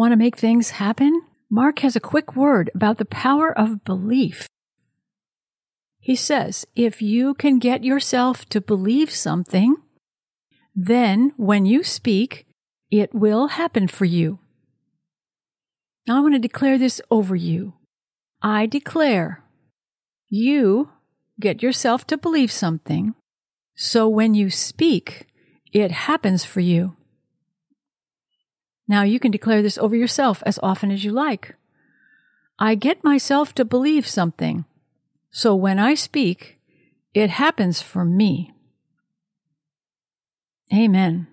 Want to make things happen? Mark has a quick word about the power of belief. He says, if you can get yourself to believe something, then when you speak, it will happen for you. Now I want to declare this over you. I declare you get yourself to believe something, so when you speak, it happens for you. Now you can declare this over yourself as often as you like. I get myself to believe something, so when I speak, it happens for me. Amen.